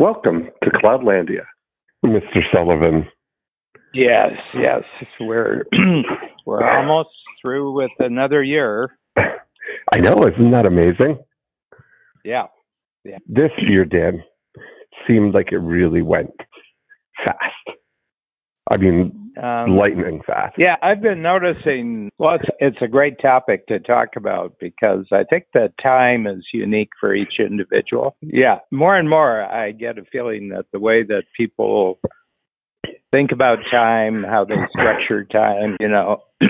Welcome to Cloudlandia, Mr. Sullivan. Yes, yes, we're we're almost through with another year. I know, isn't that amazing? Yeah, yeah. This year, Dan, seemed like it really went fast. I mean, um, lightning fast. Yeah, I've been noticing. Well, it's it's a great topic to talk about because I think that time is unique for each individual. Yeah, more and more, I get a feeling that the way that people think about time, how they structure time, you know,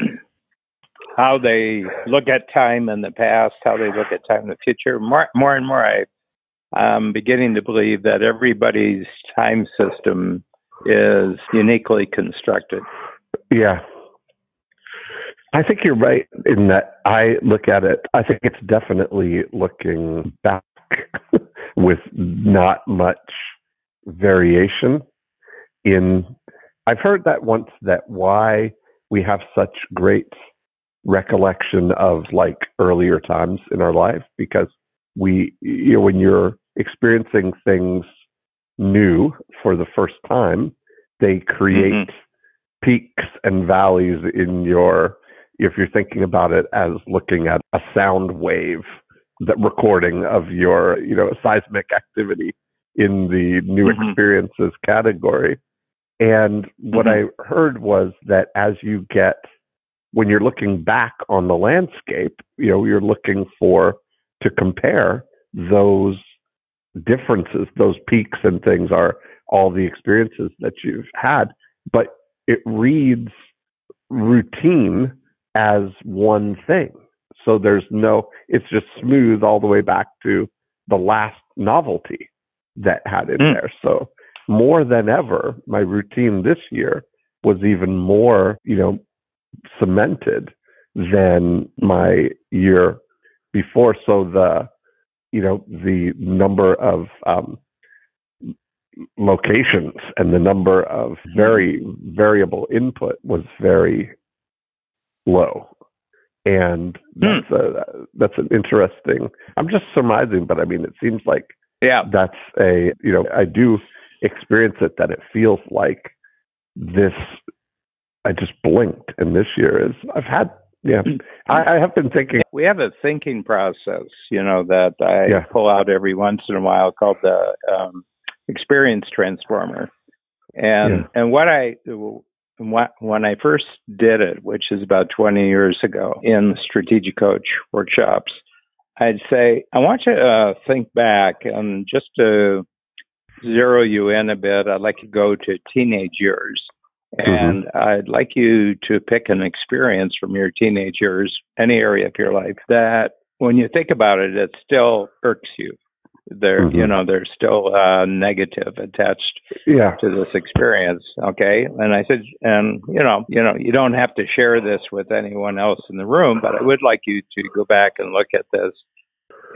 how they look at time in the past, how they look at time in the future. More, more and more, I, I'm beginning to believe that everybody's time system is uniquely constructed. Yeah. I think you're right in that I look at it, I think it's definitely looking back with not much variation in. I've heard that once that why we have such great recollection of like earlier times in our life because we, you know, when you're experiencing things new for the first time, they create mm-hmm. peaks and valleys in your if you're thinking about it as looking at a sound wave that recording of your you know seismic activity in the new mm-hmm. experiences category and what mm-hmm. i heard was that as you get when you're looking back on the landscape you know you're looking for to compare those differences, those peaks and things are all the experiences that you've had, but it reads routine as one thing. So there's no, it's just smooth all the way back to the last novelty that had in mm. there. So more than ever, my routine this year was even more, you know, cemented than my year before. So the you know the number of um, locations and the number of very variable input was very low. And that's hmm. a that's an interesting i'm just surmising but i mean it seems like yeah. that's a you know i do experience it that it feels like this i just blinked and this year is i've had yeah, I, I, have been thinking. We have a thinking process, you know, that I yeah. pull out every once in a while called the um, experience transformer, and yeah. and what I when I first did it, which is about 20 years ago, in strategic coach workshops, I'd say I want you to uh, think back and just to zero you in a bit. I'd like to go to teenage years. And mm-hmm. I'd like you to pick an experience from your teenage years, any area of your life, that when you think about it, it still irks you. There, mm-hmm. you know, there's still a negative attached yeah. to this experience. Okay, and I said, and you know, you know, you don't have to share this with anyone else in the room, but I would like you to go back and look at this.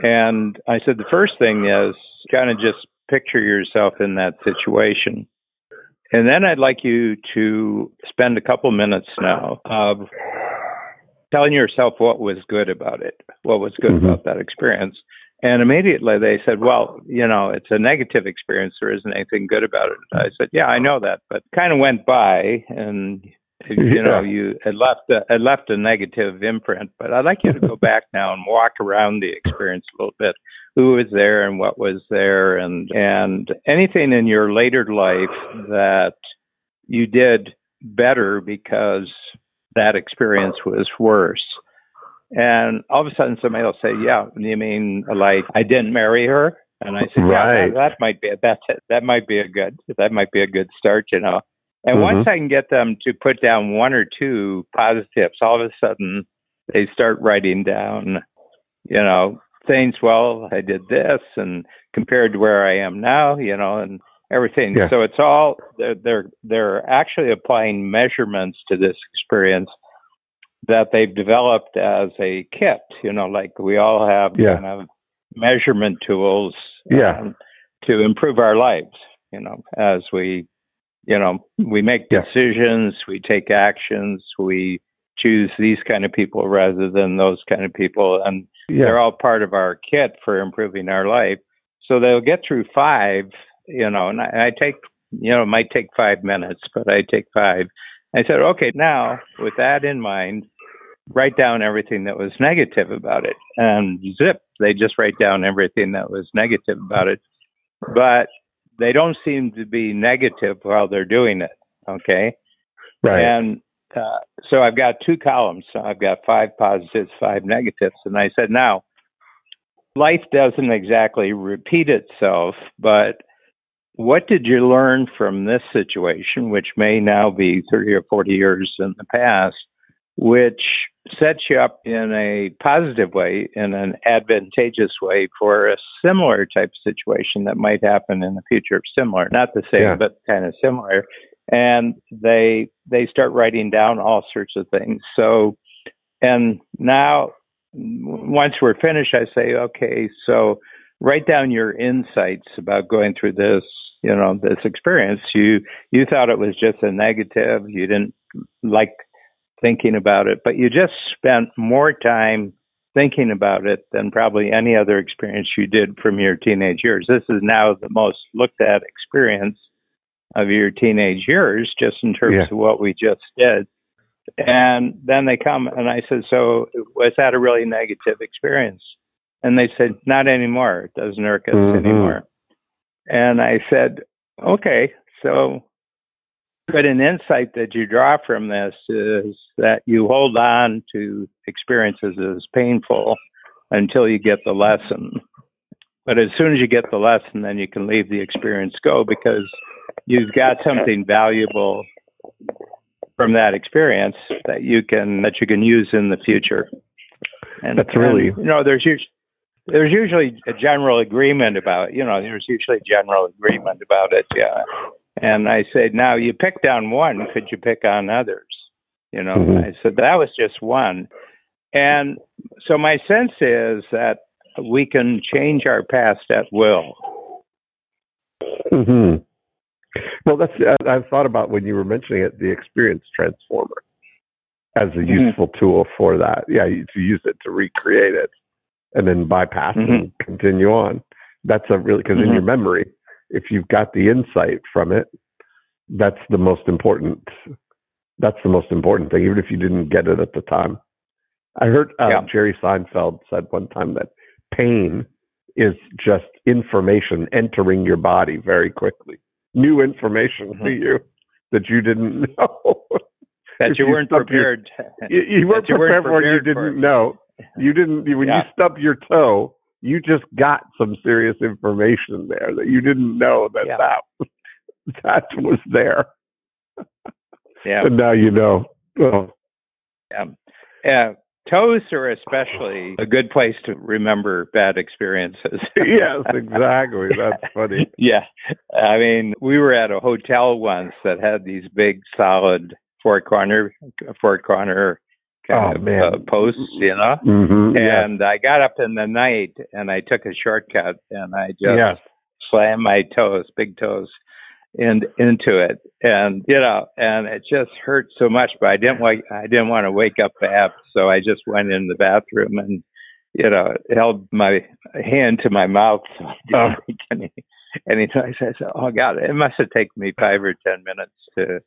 And I said, the first thing is kind of just picture yourself in that situation and then I'd like you to spend a couple minutes now of telling yourself what was good about it, what was good mm-hmm. about that experience. And immediately they said, well, you know, it's a negative experience. There isn't anything good about it. I said, yeah, I know that, but kind of went by and you know, you it left a, it left a negative imprint. But I'd like you to go back now and walk around the experience a little bit. Who was there and what was there, and and anything in your later life that you did better because that experience was worse. And all of a sudden, somebody will say, "Yeah, you mean like I didn't marry her?" And I said, right. "Yeah, that, that might be that's it. That might be a good that might be a good start." You know. And mm-hmm. once I can get them to put down one or two positives, all of a sudden they start writing down, you know, things. Well, I did this, and compared to where I am now, you know, and everything. Yeah. So it's all they're, they're they're actually applying measurements to this experience that they've developed as a kit. You know, like we all have yeah. kind of measurement tools yeah. Um, to improve our lives. You know, as we you know, we make decisions, we take actions, we choose these kind of people rather than those kind of people. And yeah. they're all part of our kit for improving our life. So they'll get through five you know, and I, I take, you know, it might take five minutes, but I take five. I said, okay, now with that in mind, write down everything that was negative about it. And zip, they just write down everything that was negative about it. But they don't seem to be negative while they're doing it. Okay. Right. And uh, so I've got two columns. So I've got five positives, five negatives. And I said, now, life doesn't exactly repeat itself, but what did you learn from this situation, which may now be 30 or 40 years in the past, which sets you up in a positive way, in an advantageous way for a similar type of situation that might happen in the future? Similar, not the same, Yeah. but kind of similar. And they they start writing down all sorts of things. So, and now once we're finished, I say, okay, so write down your insights about going through this, you know, this experience. You you thought it was just a negative. You didn't like thinking about it, but you just spent more time thinking about it than probably any other experience you did from your teenage years. This is now the most looked at experience of your teenage years, just in terms Yeah. of what we just did. And then they come and I said, So was that a really negative experience? And they said, Not anymore. It doesn't irk us Mhm. anymore. And I said, Okay, so but an insight that you draw from this is that you hold on to experiences as painful until you get the lesson. But as soon as you get the lesson, then you can leave the experience go because you've got something valuable from that experience that you can that you can use in the future. And That's really- and, you know there's usually there's usually a general agreement about you know there's usually general agreement about it yeah. And I said now you picked on one could you pick on others? You know Mhm. I said that was just one. And so my sense is that we can change our past at will. Hmm Well, that's I- I've thought about when you were mentioning it, the experience transformer as a Mhm. useful tool for that. Yeah, to use it to recreate it and then bypass Mhm. and continue on. That's a really because in Mhm. your memory, if you've got the insight from it, that's the most important. That's the most important thing, even if you didn't get it at the time. I heard uh, Yeah. Jerry Seinfeld said one time that pain is just information entering your body very quickly. New information to Mhm. you that you didn't know. that you you weren't stubbed your- prepared you, you weren't That you weren't prepared for. You didn't know. You didn't. When Yeah. you stubbed your toe, you just got some serious information there that you didn't know that Yeah. that that was there, yeah and now you know. Oh, Yeah. Yeah. Toes are especially a good place to remember bad experiences. yes, exactly. That's funny. yeah. I mean, we were at a hotel once that had these big solid four corner four corner kind Oh, of man. uh, posts, you know? Mm-hmm. And I got up in the night and I took a shortcut and I just slammed my toes, big toes, in, into it, and you know, and it just hurt so much. But I didn't wake, I didn't want to wake up Bab, so I just went in the bathroom and you know held my hand to my mouth. So I didn't Oh. make any any noise. I said, "Oh God, it must have taken me five or ten minutes to."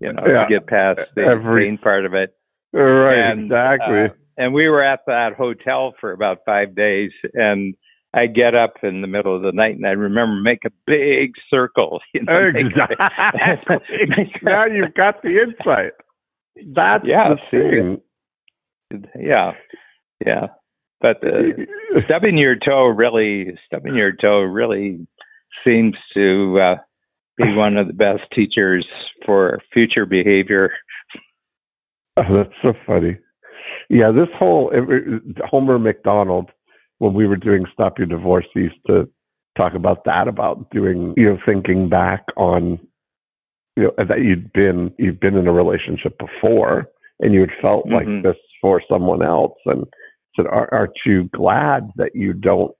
You know, Yeah. to get past the Every- pain part of it. Right. And, exactly. uh, and we were at that hotel for about five days, and I get up in the middle of the night, and I remember make a big circle. You know, exactly. now you've got the insight. That's Yeah, the thing. yeah, yeah. But uh, stubbing your toe really, stubbing your toe really seems to uh, be one of the best teachers for future behavior. Oh, that's so funny. Yeah, this whole Homer McDonald, when we were doing Stop Your Divorce, he used to talk about that, about doing, you know, thinking back on, you know, that you'd been you've been in a relationship before and you had felt like Mhm. this for someone else, and said, Are, "Aren't you glad that you don't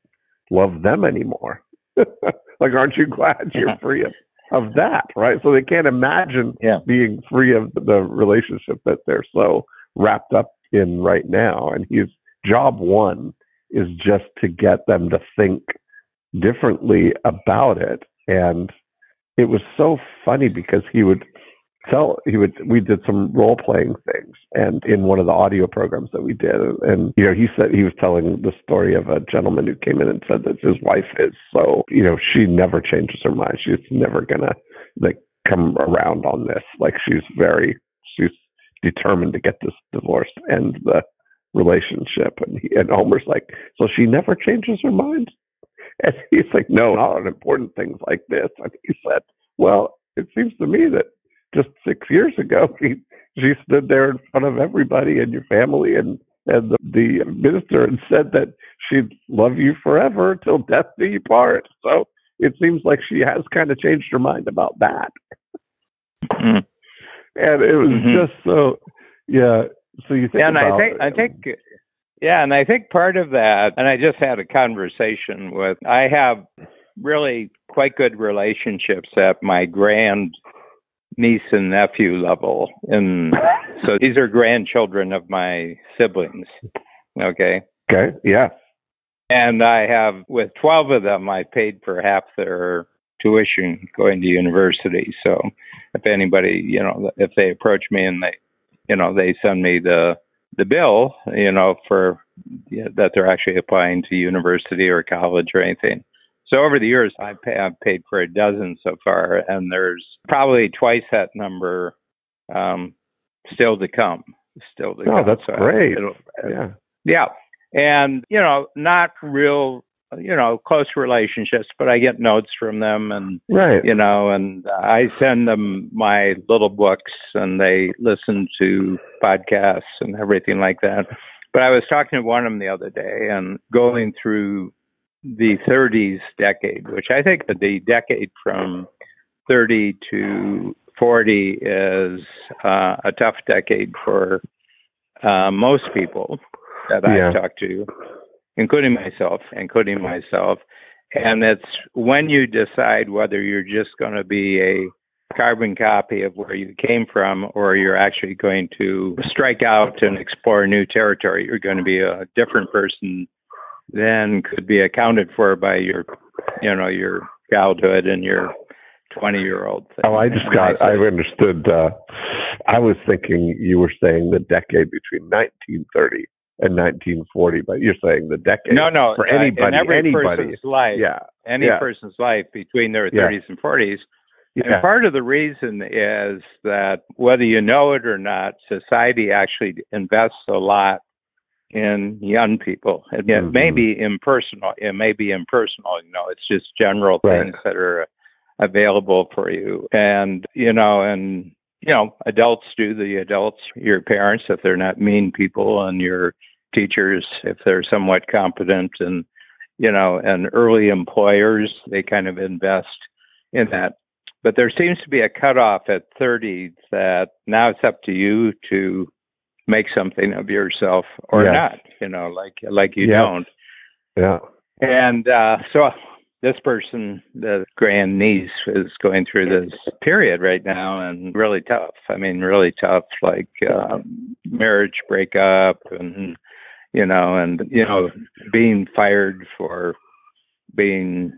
love them anymore? like, aren't you glad you're free of, of that? Right? So they can't imagine Yeah. being free of the relationship that they're so wrapped up in right now. And his job one is just to get them to think differently about it. And it was so funny because he would tell he would we did some role playing things and in one of the audio programs that we did. And you know he said he was telling the story of a gentleman who came in and said that his wife is so you know she never changes her mind. She's never gonna like come around on this. Like she's very she's determined to get this divorce and the relationship and he, and Homer's like so she never changes her mind and he's like no not on important things like this and he said well it seems to me that just six years ago, she, she stood there in front of everybody and your family and and the, the minister and said that she'd love you forever till death do you part. So it seems like she has kind of changed her mind about that. Mm-hmm. And it was mm-hmm. just so, yeah. So you think yeah, and about, I think I think yeah, and I think part of that, and I just had a conversation with. I have really quite good relationships at my grand niece and nephew level. And so these are grandchildren of my siblings. Okay. Okay. Yeah. And I have, with 12 of them, I paid for half their tuition going to university. So if anybody, you know, if they approach me and they, you know, they send me the, the bill, you know, for that they're actually applying to university or college or anything. So over the years, I've, pay, I've paid for a dozen so far, and there's probably twice that number um, still to come. Still to oh, come. that's so great. Yeah. Yeah. And, you know, not real, you know, close relationships, but I get notes from them and, right. you know, and I send them my little books and they listen to podcasts and everything like that. But I was talking to one of them the other day and going through the 30s decade, which I think the decade from 30 to 40 is uh, a tough decade for uh, most people that yeah. I've talked to, including myself, including myself. And it's when you decide whether you're just going to be a carbon copy of where you came from or you're actually going to strike out and explore new territory. You're going to be a different person than could be accounted for by your, you know, your childhood and your 20 year old thing. Oh, I just got, I, understood. Uh, I was thinking you were saying the decade between 1930 and 1940, but you're saying the decade. No, no, for anybody, in every anybody. person's life, yeah, any yeah. person's life between their 30s yeah. and 40s. Yeah. And part of the reason is that whether you know it or not, society actually invests a lot in young people. It, mm-hmm. may be impersonal. It may be impersonal. You know, it's just general right. things that are available for you. And you know, and you know, adults do the adults. Your parents, if they're not mean people, and your teachers, if they're somewhat competent, and you know, and early employers, they kind of invest in that. But there seems to be a cutoff at 30 that now it's up to you to make something of yourself or yes. not you know like like you yes. don't yeah and uh so this person the grand niece is going through this period right now and really tough i mean really tough like um marriage breakup and you know and you know being fired for being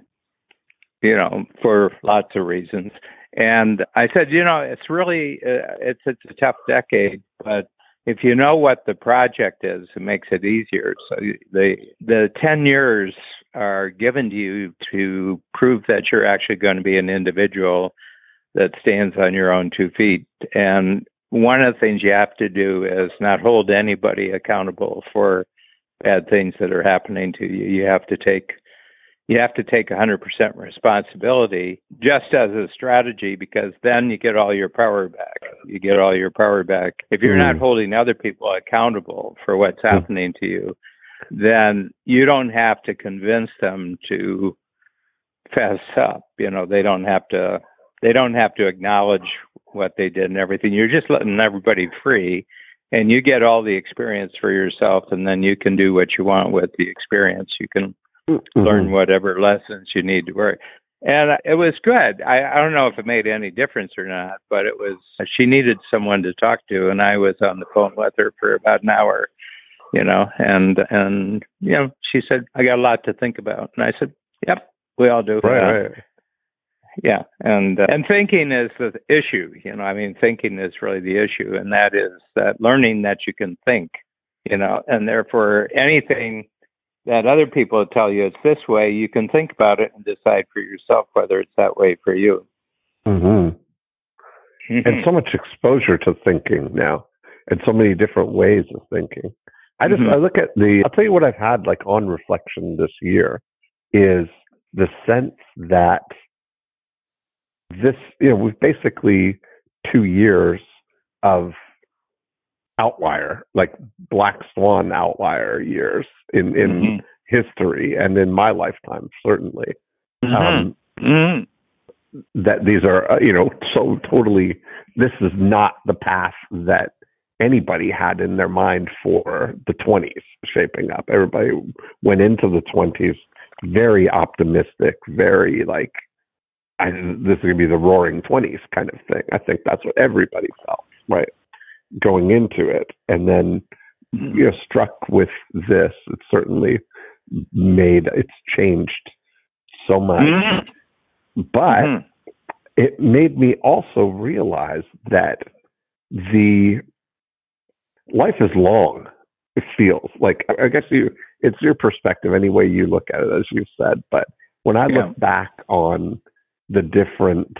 you know for lots of reasons and i said you know it's really uh, it's it's a tough decade but if you know what the project is, it makes it easier. So the the ten years are given to you to prove that you're actually going to be an individual that stands on your own two feet. And one of the things you have to do is not hold anybody accountable for bad things that are happening to you. You have to take you have to take 100% responsibility just as a strategy because then you get all your power back. You get all your power back. If you're mm. not holding other people accountable for what's mm. happening to you, then you don't have to convince them to fess up. You know, they don't have to they don't have to acknowledge what they did and everything. You're just letting everybody free and you get all the experience for yourself and then you can do what you want with the experience. You can mm-hmm. learn whatever lessons you need to work. And it was good. I, I don't know if it made any difference or not, but it was. She needed someone to talk to, and I was on the phone with her for about an hour, you know. And and you know, she said, "I got a lot to think about," and I said, "Yep, we all do." Right, right. yeah, and uh, and thinking is the issue. You know, I mean, thinking is really the issue, and that is that learning that you can think. You know, and therefore anything that other people tell you it's this way, you can think about it and decide for yourself whether it's that way for you. Mm-hmm. Mm-hmm. And so much exposure to thinking now, and so many different ways of thinking. I just mm-hmm. I look at the. I'll tell you what I've had like on reflection this year is the sense that this you know we've basically two years of outlier like black swan outlier years in in mm-hmm. history and in my lifetime certainly mm-hmm. Um, mm-hmm. that these are uh, you know so totally this is not the path that anybody had in their mind for the 20s shaping up everybody went into the 20s very optimistic very like I, this is going to be the roaring 20s kind of thing. I think that's what everybody felt, right? Going into it. And then you know, struck with this, it certainly made, it's changed so much. Mm-hmm. But mm-hmm. it made me also realize that the life is long. It feels like, I guess you, it's your perspective any way you look at it, as you said. But when I yeah. look back on, the different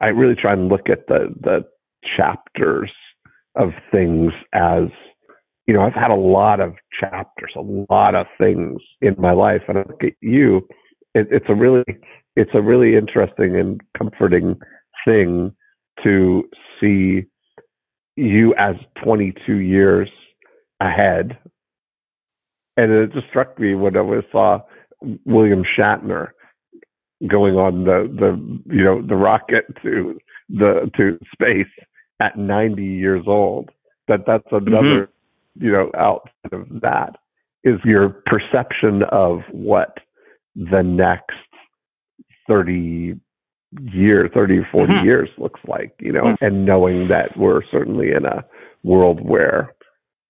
I really try and look at the the chapters of things as you know, I've had a lot of chapters, a lot of things in my life, and I look at you. It, it's a really, it's a really interesting and comforting thing to see you as 22 years ahead. And it just struck me when I saw William Shatner going on the the you know the rocket to the to space at 90 years old that that's another mm-hmm. you know outside of that is your perception of what the next 30 year 30 or 40 mm-hmm. years looks like you know mm-hmm. and knowing that we're certainly in a world where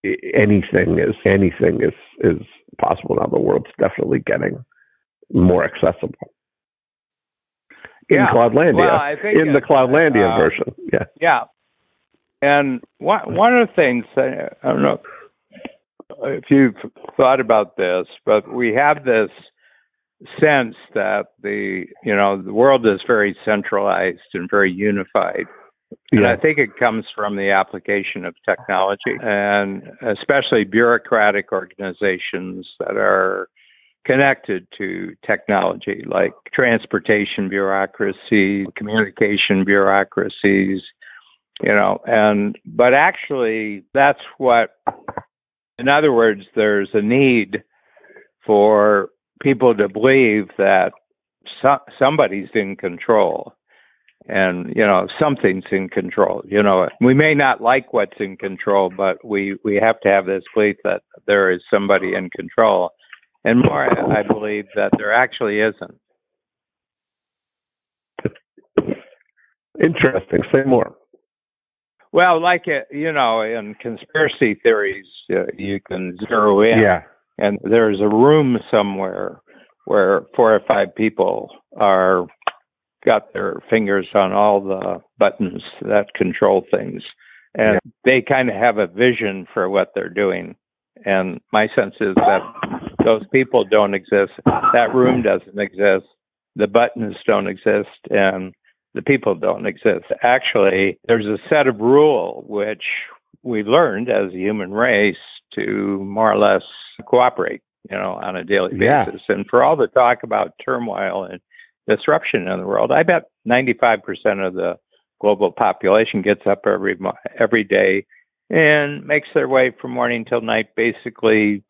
anything is anything is is possible now the world's definitely getting more accessible in yeah. Cloudlandia. Well, in the Cloudlandia uh, version. Yeah. Yeah. And one one of the things I don't know if you've thought about this, but we have this sense that the you know the world is very centralized and very unified. And. I think it comes from the application of technology and especially bureaucratic organizations that are connected to technology like transportation bureaucracy, communication bureaucracies, you know, and but actually that's what in other words there's a need for people to believe that so, somebody's in control and you know something's in control you know we may not like what's in control but we we have to have this belief that there is somebody in control and more, I believe that there actually isn't. Interesting. Say more. Well, like it, uh, you know, in conspiracy theories, uh, you can zero in. Yeah. And there's a room somewhere where four or five people are got their fingers on all the buttons that control things, and yeah. they kind of have a vision for what they're doing. And my sense is that those people don't exist. That room doesn't exist. The buttons don't exist, and the people don't exist. Actually, there's a set of rule which we learned as a human race to more or less cooperate, you know, on a daily yeah. basis. And for all the talk about turmoil and disruption in the world, I bet 95% of the global population gets up every every day and makes their way from morning till night, basically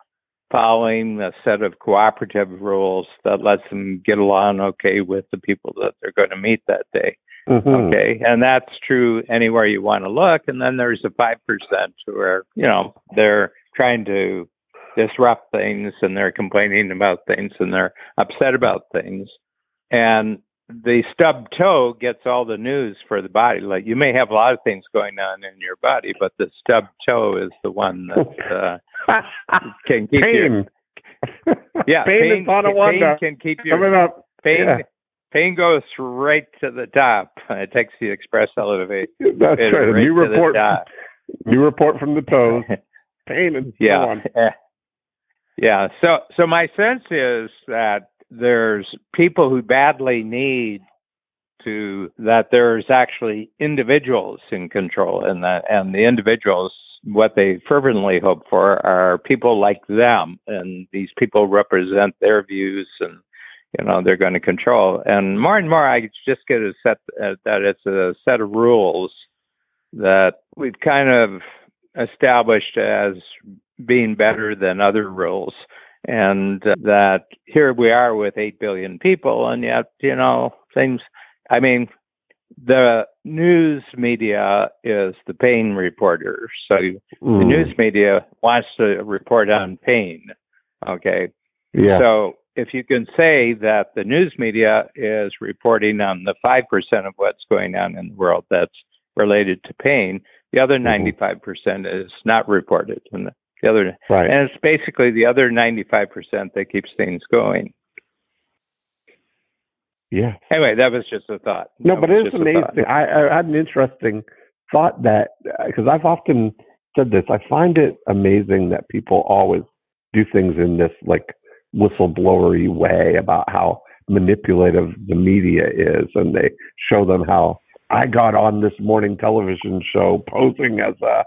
following a set of cooperative rules that lets them get along okay with the people that they're going to meet that day. Mm-hmm. Okay, and that's true anywhere you want to look. And then there's a five percent who are, you know, they're trying to disrupt things and they're complaining about things and they're upset about things. And the stub toe gets all the news for the body. Like you may have a lot of things going on in your body, but the stub toe is the one that uh, can keep pain. you. Yeah, pain, pain, pain can keep you coming up. Pain, yeah. pain goes right to the top. It takes the express elevator. That's right. right You report. You report from the toes. Pain and so yeah on. Yeah. So so my sense is that there's people who badly need to that there's actually individuals in control and that and the individuals what they fervently hope for are people like them. And these people represent their views and you know they're going to control. And more and more i just get a set uh, that it's a set of rules that we've kind of established as being better than other rules and uh, that here we are with 8 billion people and yet you know things i mean the news media is the pain reporter so the Mm. news media wants to report on pain okay Yeah. so if you can say that the news media is reporting on the 5% of what's going on in the world that's related to pain, the other Mhm. 95% is not reported. And the other right. and it's basically the other 95% that keeps things going. yeah. Anyway, that was just a thought. No, That but it is just a thought. amazing. I, I had an interesting thought that uh, because I've often said this, I find it amazing that people always do things in this like whistleblowery way about how manipulative the media is, and they show them how I got on this morning television show posing as a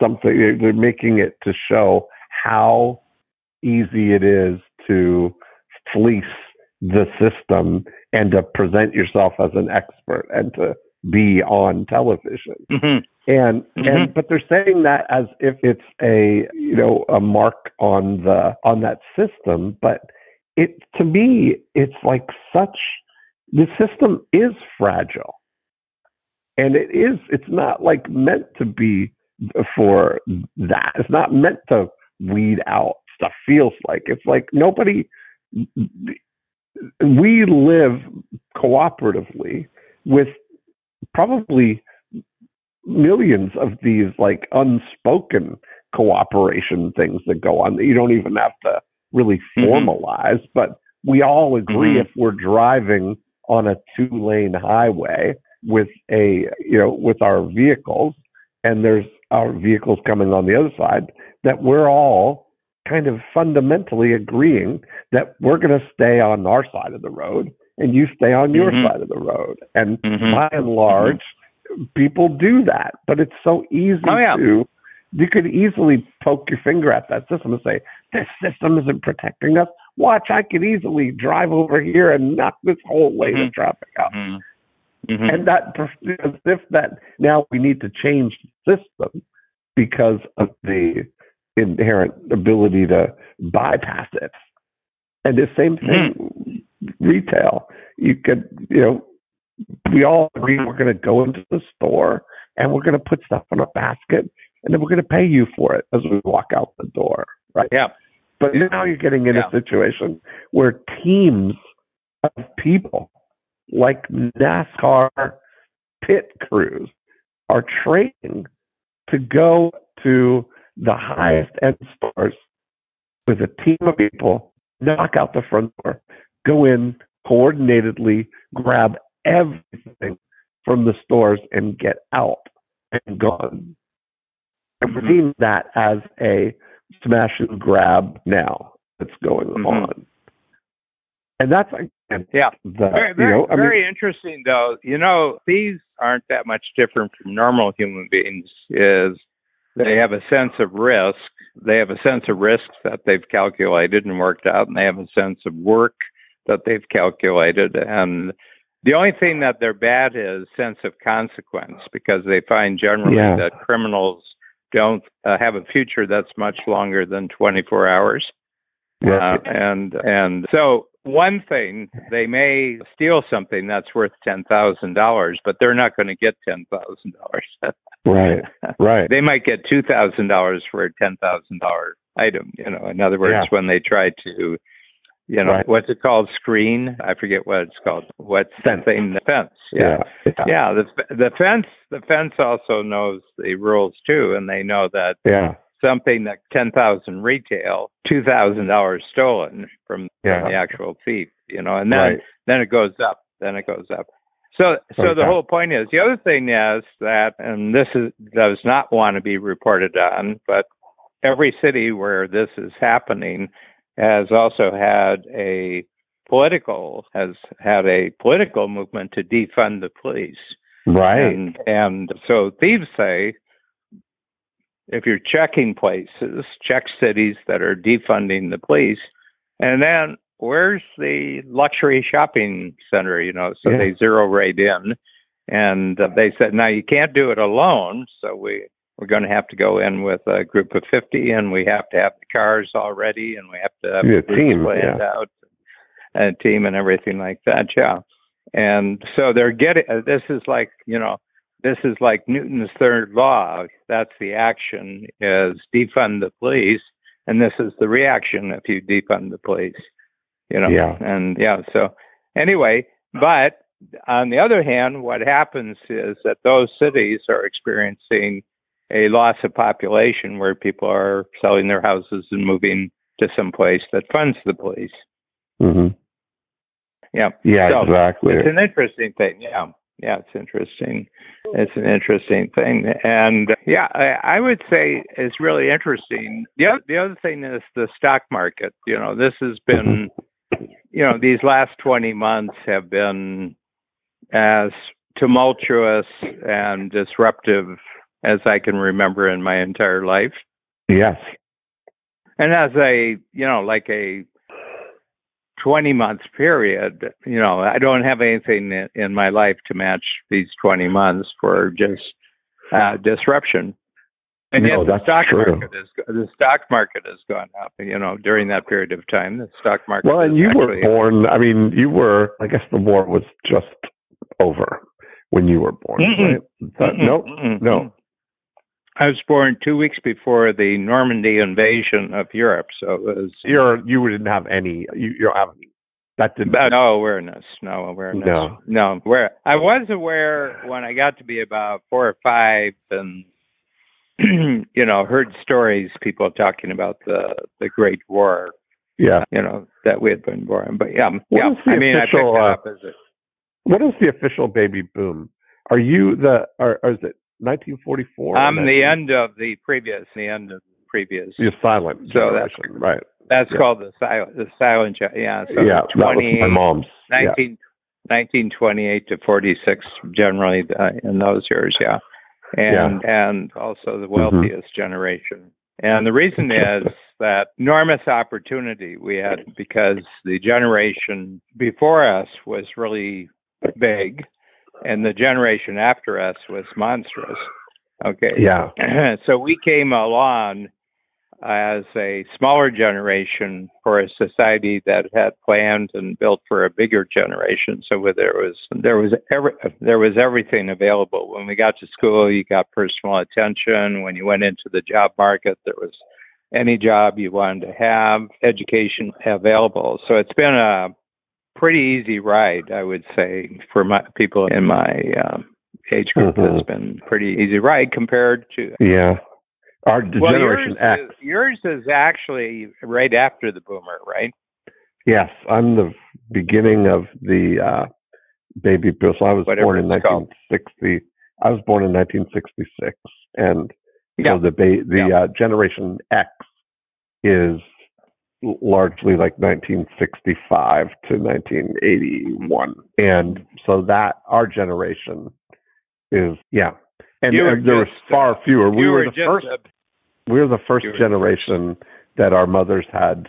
something. They're making it to show how easy it is to fleece the system and to present yourself as an expert and to be on television Mhm. and Mhm. and but they're saying that as if it's a you know a mark on the on that system but it to me it's like such the system is fragile and it is it's not like meant to be for that it's not meant to weed out stuff feels like it's like nobody we live cooperatively with probably millions of these like unspoken cooperation things that go on that you don't even have to really Mhm. formalize but we all agree Mhm. if we're driving on a two lane highway with a you know with our vehicles and there's our vehicles coming on the other side that we're all kind of fundamentally agreeing that we're going to stay on our side of the road and you stay on your Mhm. side of the road and Mhm. by and large people do that but it's so easy Oh, yeah. to you could easily poke your finger at that system and say this system isn't protecting us watch i could easily drive over here and knock this whole lane of Mhm. traffic out Mhm. Mhm. and that as if that now we need to change the system because of the inherent ability to bypass it. And the same thing, retail. You could, you know, we all agree we're going to go into the store and we're going to put stuff in a basket and then we're going to pay you for it as we walk out the door, right? Yeah. But now you're getting in Yeah. a situation where teams of people, like NASCAR pit crews, are training to go to the highest end stores with a team of people, knock out the front door, go in coordinatedly, grab everything from the stores, and get out and gone. And we're Mhm. seeing that as a smash and grab now that's going Mhm. on. And that's Yeah. the Very, you very, know I mean very interesting, though. You know, these aren't that much different from normal human beings. Is they have a sense of risk. They have a sense of risk that they've calculated and worked out, and they have a sense of work that they've calculated. And the only thing that they're bad is sense of consequence, because they find generally Yeah. that criminals don't uh, have a future that's much longer than 24 hours. right. Uh, and and so one thing they may steal something that's worth ten thousand dollars, but they're not going to get ten thousand dollars. right right they might get two thousand dollars for a ten thousand dollar item. You know, in other words, Yeah. when they try to, you know, Right. what's it called? Screen? I forget what it's called. What's Fence. thing? The fence. yeah yeah Yeah, the the fence the fence also knows the rules too, and they know that yeah something that ten thousand retail, two thousand dollars stolen from, Yeah. from the actual thief. You know, and then Right. then it goes up. Then it goes up. So so Okay. the whole point is the other thing is that and this is does not want to be reported on, but every city where this is happening has also had a political has had a political movement to defund the police. Right. And and so thieves say if you're checking places, check cities that are defunding the police, and then where's the luxury shopping center? You know, so Yeah. they zero right in, and uh, they said now you can't do it alone, so we we're going to have to go in with a group of 50 and we have to have the cars all ready and we have to have Yeah, the team, planned out and team and everything like that yeah and so they're getting uh, this is like you know this is like newton's third law that's the action is defund the police and this is the reaction if you defund the police you know Yeah. and yeah so anyway but on the other hand what happens is that those cities are experiencing a loss of population where people are selling their houses and moving to some place that funds the police hmm yeah Yeah, So, exactly. it's an interesting thing. Yeah. Yeah, it's interesting. It's an interesting thing. And yeah, I, I would say it's really interesting. The other, the other thing is the stock market. You know, this has been, you know, these last 20 months have been as tumultuous and disruptive as I can remember in my entire life. Yes. And as a, you know, like a 20 month period, you know, I don't have anything in, my life to match these 20 months for just uh, disruption. And No, yet the stock true. market is the stock market has gone up. You know, during that period of time, the stock market. Well, and you were born. I mean, you were. I guess the war was just over when you were born. Mm-mm. Right? Mm-mm, nope. mm-mm, no. I was born two weeks before the Normandy invasion of Europe, so it was You're you didn't have any. You you don't have any. That didn't. No awareness, no awareness. No. no. Where I was aware when I got to be about four or five, and you know, heard stories, people talking about the the Great War. yeah. You know that we had been born, but yeah, What yeah. I mean, I picked uh, up as a What is the official baby boom? Are you the? Or, or is it 1944? I'm the end of the previous, the end of the previous. You're silent So that's- right? That's yeah. called the silent, the silent. Yeah, so yeah, that was 20, my mom's. 19, 1928 to 46 generally uh, in those years yeah and and also the wealthiest generation and the reason is that enormous opportunity we had because the generation before us was really big and the generation after us was monstrous okay Yeah. so we came along as a smaller generation for a society that had planned and built for a bigger generation. So there was there was every, there was everything available. When we got to school, you got personal attention. When you went into the job market, there was any job you wanted to have, education available. So it's been a pretty easy ride, I would say, for my people in my um, age group. Mhm. It's been pretty easy ride compared to Yeah. Our well, generation yours X. Is, yours is actually right after the boomer, right? Yes, I'm the beginning of the uh, baby boom. So I was Whatever born in it's called. 1960. I was born in 1966, and Yeah. so the ba- the Yeah. uh, generation X is largely like 1965 to 1981, and so that our generation is yeah. And, You were and there were just, far fewer. We were were the just first. a- we were the first you were the generation that our mothers had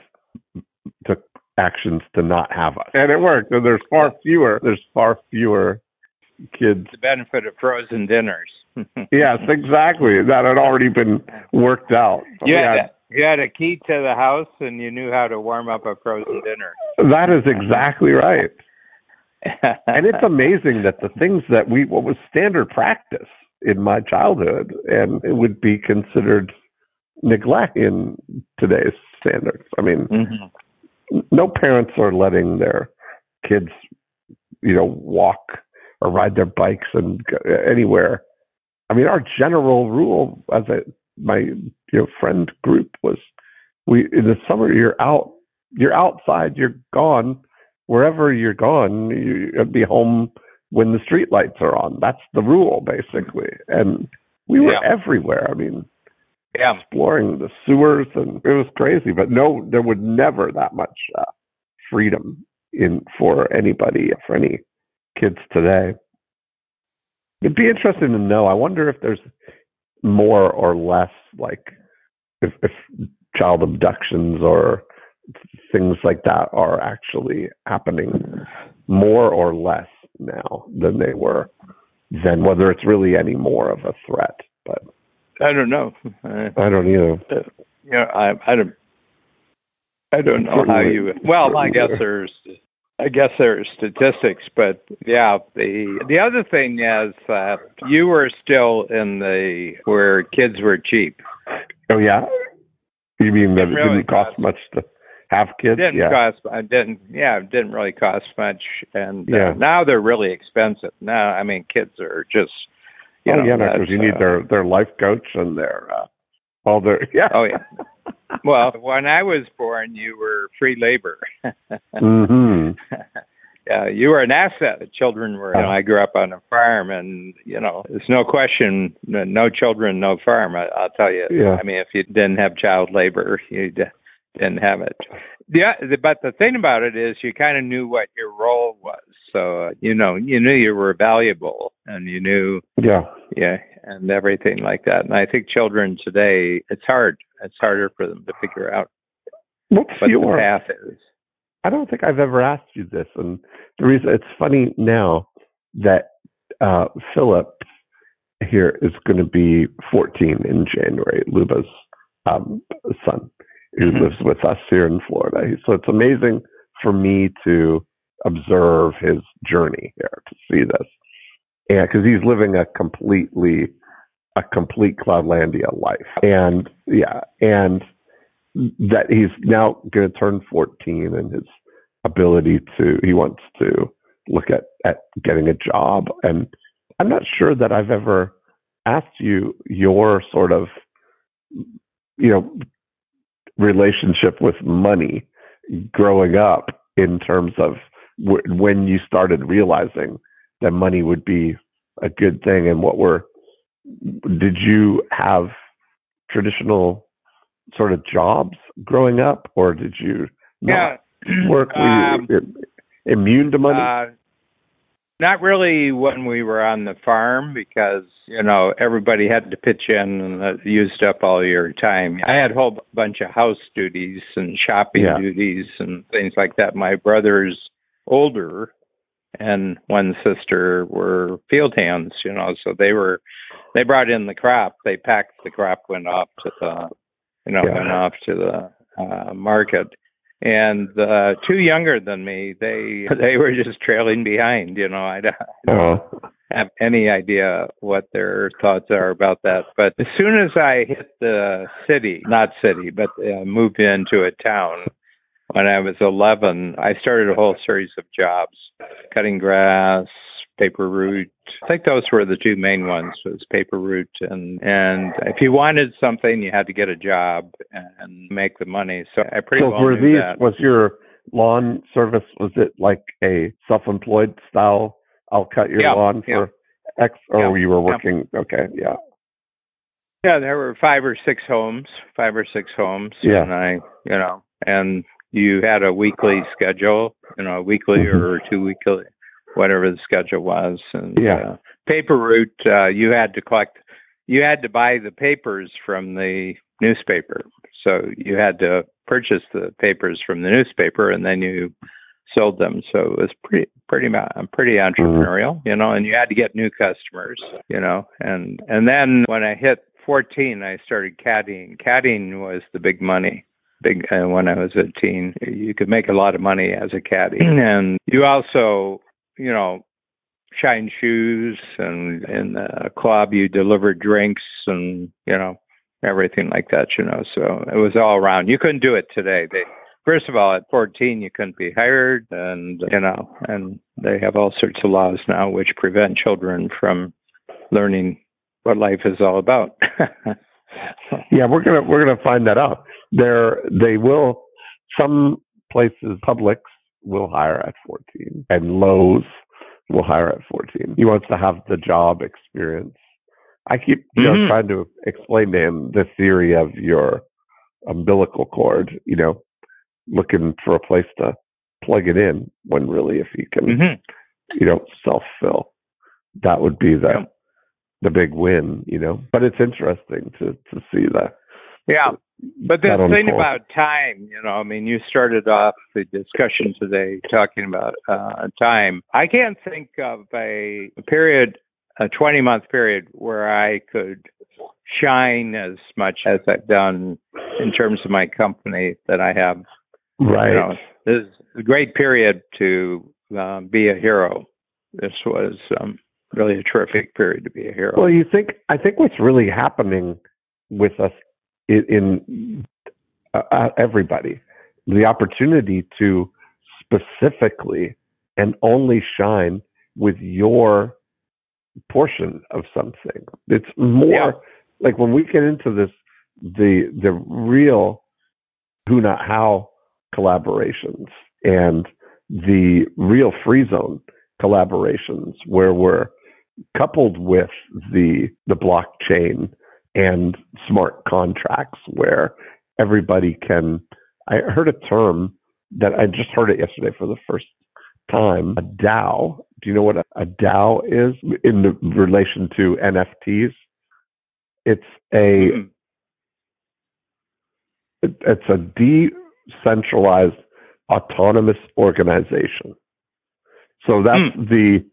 took actions to not have us, and it worked. And there's far fewer. There's far fewer kids. the benefit of frozen dinners. Yes, exactly. That had already been worked out. You We had, had- a, you had a key to the house, and you knew how to warm up a frozen dinner. that is exactly right. And it's amazing that the things that we what was standard practice in my childhood and it would be considered neglect in today's standards. I mean, Mhm. no parents are letting their kids, you know, walk or ride their bikes and go anywhere. I mean, our general rule, as I, my you know friend group was we in the summer you're out you're outside you're gone. Wherever you're gone you be home when the street lights are on. That's the rule basically. And we were Yeah. everywhere. I mean Yeah. exploring the sewers and it was crazy but no there would never that much uh, freedom in for anybody for any kids today. It'd be interesting to know. I wonder if there's more or less like if, if child abductions or things like that are actually happening more or less now than they were then whether it's really any more of a threat but I don't know. Uh, i don't either you know, I I don't I don't know how you. Well, my guess there's I guess there's statistics, but yeah, the the other thing is that you were still in the where kids were cheap. Oh yeah, you mean that Didn't it really didn't cost cost- much to have kids? didn't yeah, cost. I didn't. Yeah, it didn't really cost much, and uh, Yeah. now they're really expensive. Now, I mean, kids are just. You oh know, yeah, because you need uh, their their life coach and their uh, yeah. Oh yeah. Well, when I was born, you were free labor. mm-hmm. yeah, you were an asset. The children were. You know, I grew up on a farm, and you know, it's no question. No children, no farm. I, I'll tell you. Yeah. I mean, if you didn't have child labor, you d- didn't have it. Yeah, but the thing about it is, you kind of knew what your role was. So uh, you know, you knew you were valuable, and you knew Yeah, yeah, and everything like that. And I think children today, it's hard. It's harder for them to figure out what's what your? the path is. I don't think I've ever asked you this, and the reason it's funny now that uh, Philip here is going to be 14 in January. Luba's um, son, who Mhm. lives with us here in Florida. So it's amazing for me to observe his journey here to see this, and because he's living a completely a complete Cloudlandia life, and yeah, and that he's now going to turn 14 and his ability to he wants to look at at getting a job and i'm not sure that i've ever asked you your sort of you know relationship with money growing up in terms of w- when you started realizing that money would be a good thing and what were did you have traditional sort of jobs growing up, or did you not Yeah. work? Um, you immune to money? Uh, not really when we were on the farm because you know everybody had to pitch in and that used up all your time. I had a whole bunch of house duties and shopping Yeah. duties and things like that. My brothers older and one sister were field hands, you know, so they were they brought in the crop. They packed the crop, went off to the you know Yeah. went off to the uh, market and uh two younger than me they they were just trailing behind you know i don't, I don't oh, have any idea what their thoughts are about that. But as soon as i hit the city not city but uh, moved into a town when i was 11 i started a whole series of jobs cutting grass paper route i think those were the two main ones was paper route and and if you wanted something you had to get a job and make the money so i pretty so well were knew these? that Was your lawn service? Was it like a self-employed style? I'll cut your Yeah, lawn yeah. for X, or Yeah, you were yeah. working? Okay, yeah, Yeah, there were five or six homes, five or six homes. Yeah. And I, you know, and you had a weekly schedule, you know, a weekly Mhm. or two weekly, whatever the schedule was. And Yeah. uh, paper route, uh, you had to collect, you had to buy the papers from the newspaper. So you had to purchase the papers from the newspaper and then you sold them. So it was pretty, pretty, ma- pretty entrepreneurial, you know, and you had to get new customers, you know, and, and then when I hit 14, I started caddying. Caddying was the big money. Big uh, when I was a teen, you could make a lot of money as a caddy, and you also, you know, shine shoes, and in the uh, club you deliver drinks, and you know, everything like that. You know, so it was all around. You couldn't do it today. They first of all, at 14, you couldn't be hired, and you know, and they have all sorts of laws now which prevent children from learning what life is all about. yeah, we're gonna we're gonna find that out. There, they will. Some places, Publix will hire at 14, and Lowe's will hire at 14. He wants to have the job experience. I keep you know Mhm. trying to explain to him the theory of your umbilical cord. You know, looking for a place to plug it in when really, if you can, hmm you know, self fill, that would be the Yeah. the big win. You know, but it's interesting to to see that. Yeah. But the thing unfold. about time, you know, I mean, you started off the discussion today talking about uh, time. I can't think of a period, a 20 month period, where I could shine as much as I've done in terms of my company that I have. right. You know, this is a great period to uh, be a hero. This was um, really a terrific period to be a hero. Well, you think I think what's really happening with us in, in uh, uh, everybody, the opportunity to specifically and only shine with your portion of something. It's more Yeah. like when we get into this, the the real who not how collaborations and the real free zone collaborations where we're coupled with the the blockchain and smart contracts where everybody can I heard a term that I just heard it yesterday for the first time a DAO do you know what a, a DAO is in the relation to NFTs it's a Mhm. it- it's a decentralized autonomous organization. So that's the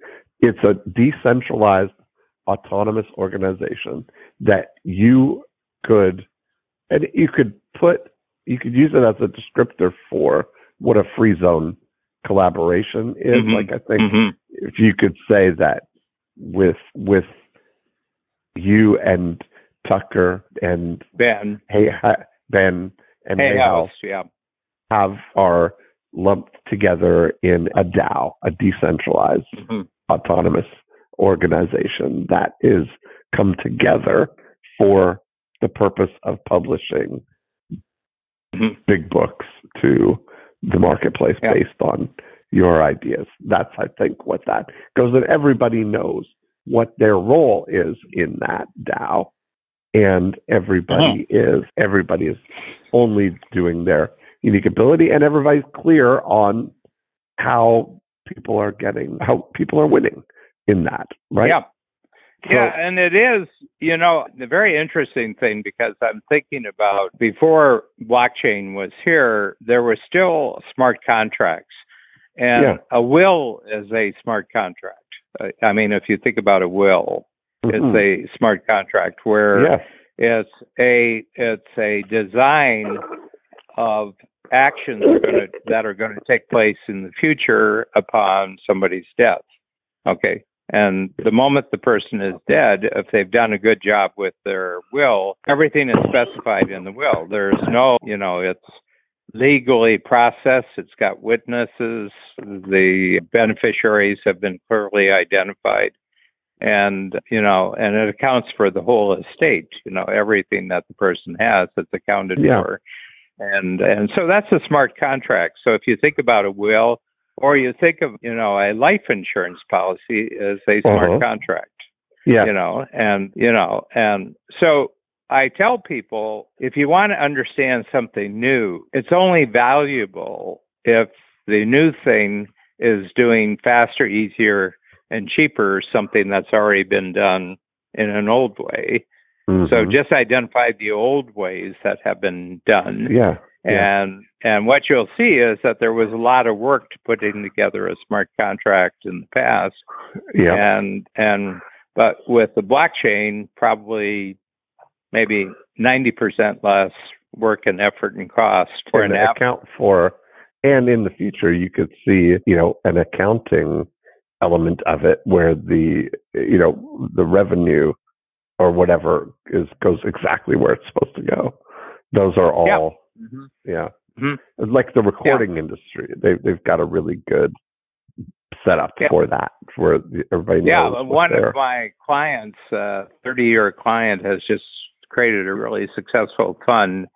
it's a decentralized autonomous organization that you could and you could put you could use it as a descriptor for what a free zone collaboration is. Mhm. Like I think Mhm. if you could say that with with you and Tucker and Ben, Hey Ha- Ben and Hay House, yeah. have are lumped together in a DAO, a decentralized Mhm. autonomous organization that is come together for the purpose of publishing Mhm. big books to the marketplace Yeah. based on your ideas. That's I think what that goes and everybody knows what their role is in that DAO. And everybody Mm-hmm. is everybody is only doing their unique ability and everybody's clear on how people are getting how people are winning in that, right? Yeah. So- yeah, and it is, you know, the very interesting thing because I'm thinking about before blockchain was here, there were still smart contracts. And Yeah. a will is a smart contract. I mean, if you think about a will, Mhm. it's a smart contract where yes. it's a it's a design of actions gonna, that are going to take place in the future upon somebody's death. Okay, and the moment the person is dead, if they've done a good job with their will, everything is specified in the will. There's no, you know, it's legally processed. It's got witnesses. The beneficiaries have been clearly identified and you know and it accounts for the whole estate you know everything that the person has that's accounted Yeah. for and and so that's a smart contract so if you think about a will or you think of you know a life insurance policy as a smart Uh-huh. contract Yeah. you know and you know and so i tell people if you want to understand something new it's only valuable if the new thing is doing faster easier and cheaper something that's already been done in an old way Mhm. so just identify the old ways that have been done yeah. yeah. and and what you'll see is that there was a lot of work to putting together a smart contract in the past Yeah. and and but with the blockchain probably maybe 90% less work and effort and cost for and an app account for and in the future you could see you know an accounting element of it where the you know the revenue or whatever is goes exactly where it's supposed to go those are all Yeah. Mhm. yeah Mhm. Like the recording industry they they've got a really good setup Yeah. for that where everybody knows Yeah, one they're- of my clients, uh, 30 year client, has just created a really successful fund